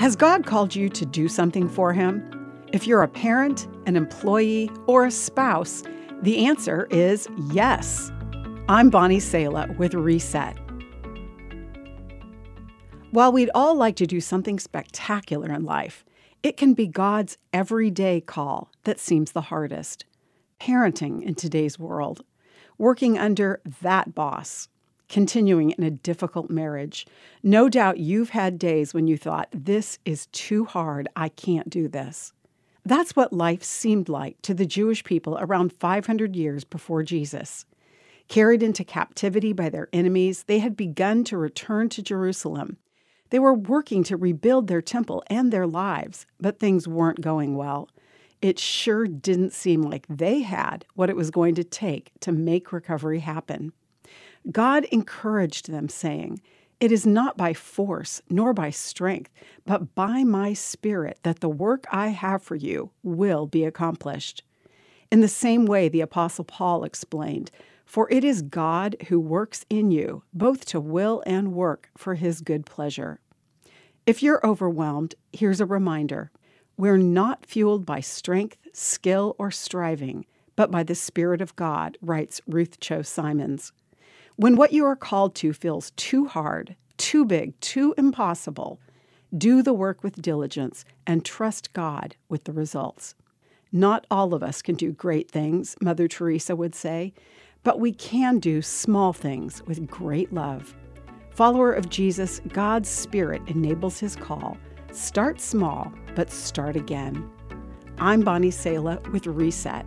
Has God called you to do something for Him? If you're a parent, an employee, or a spouse, the answer is yes. I'm Bonnie Sala with Reset. While we'd all like to do something spectacular in life, it can be God's everyday call that seems the hardest. Parenting in today's world, working under that boss, continuing in a difficult marriage. No doubt you've had days when you thought, this is too hard, I can't do this. That's what life seemed like to the Jewish people around 500 years before Jesus. Carried into captivity by their enemies, they had begun to return to Jerusalem. They were working to rebuild their temple and their lives, but things weren't going well. It sure didn't seem like they had what it was going to take to make recovery happen. God encouraged them, saying, It is not by force nor by strength, but by my Spirit that the work I have for you will be accomplished. In the same way, the Apostle Paul explained, For it is God who works in you, both to will and work for his good pleasure. If you're overwhelmed, here's a reminder we're not fueled by strength, skill, or striving, but by the Spirit of God, writes Ruth Chou Simons. When what you are called to feels too hard, too big, too impossible, do the work with diligence and trust God with the results. Not all of us can do great things, Mother Teresa would say, but we can do small things with great love. Follower of Jesus, God's Spirit enables his call. Start small, but start again. I'm Bonnie Sala with Reset.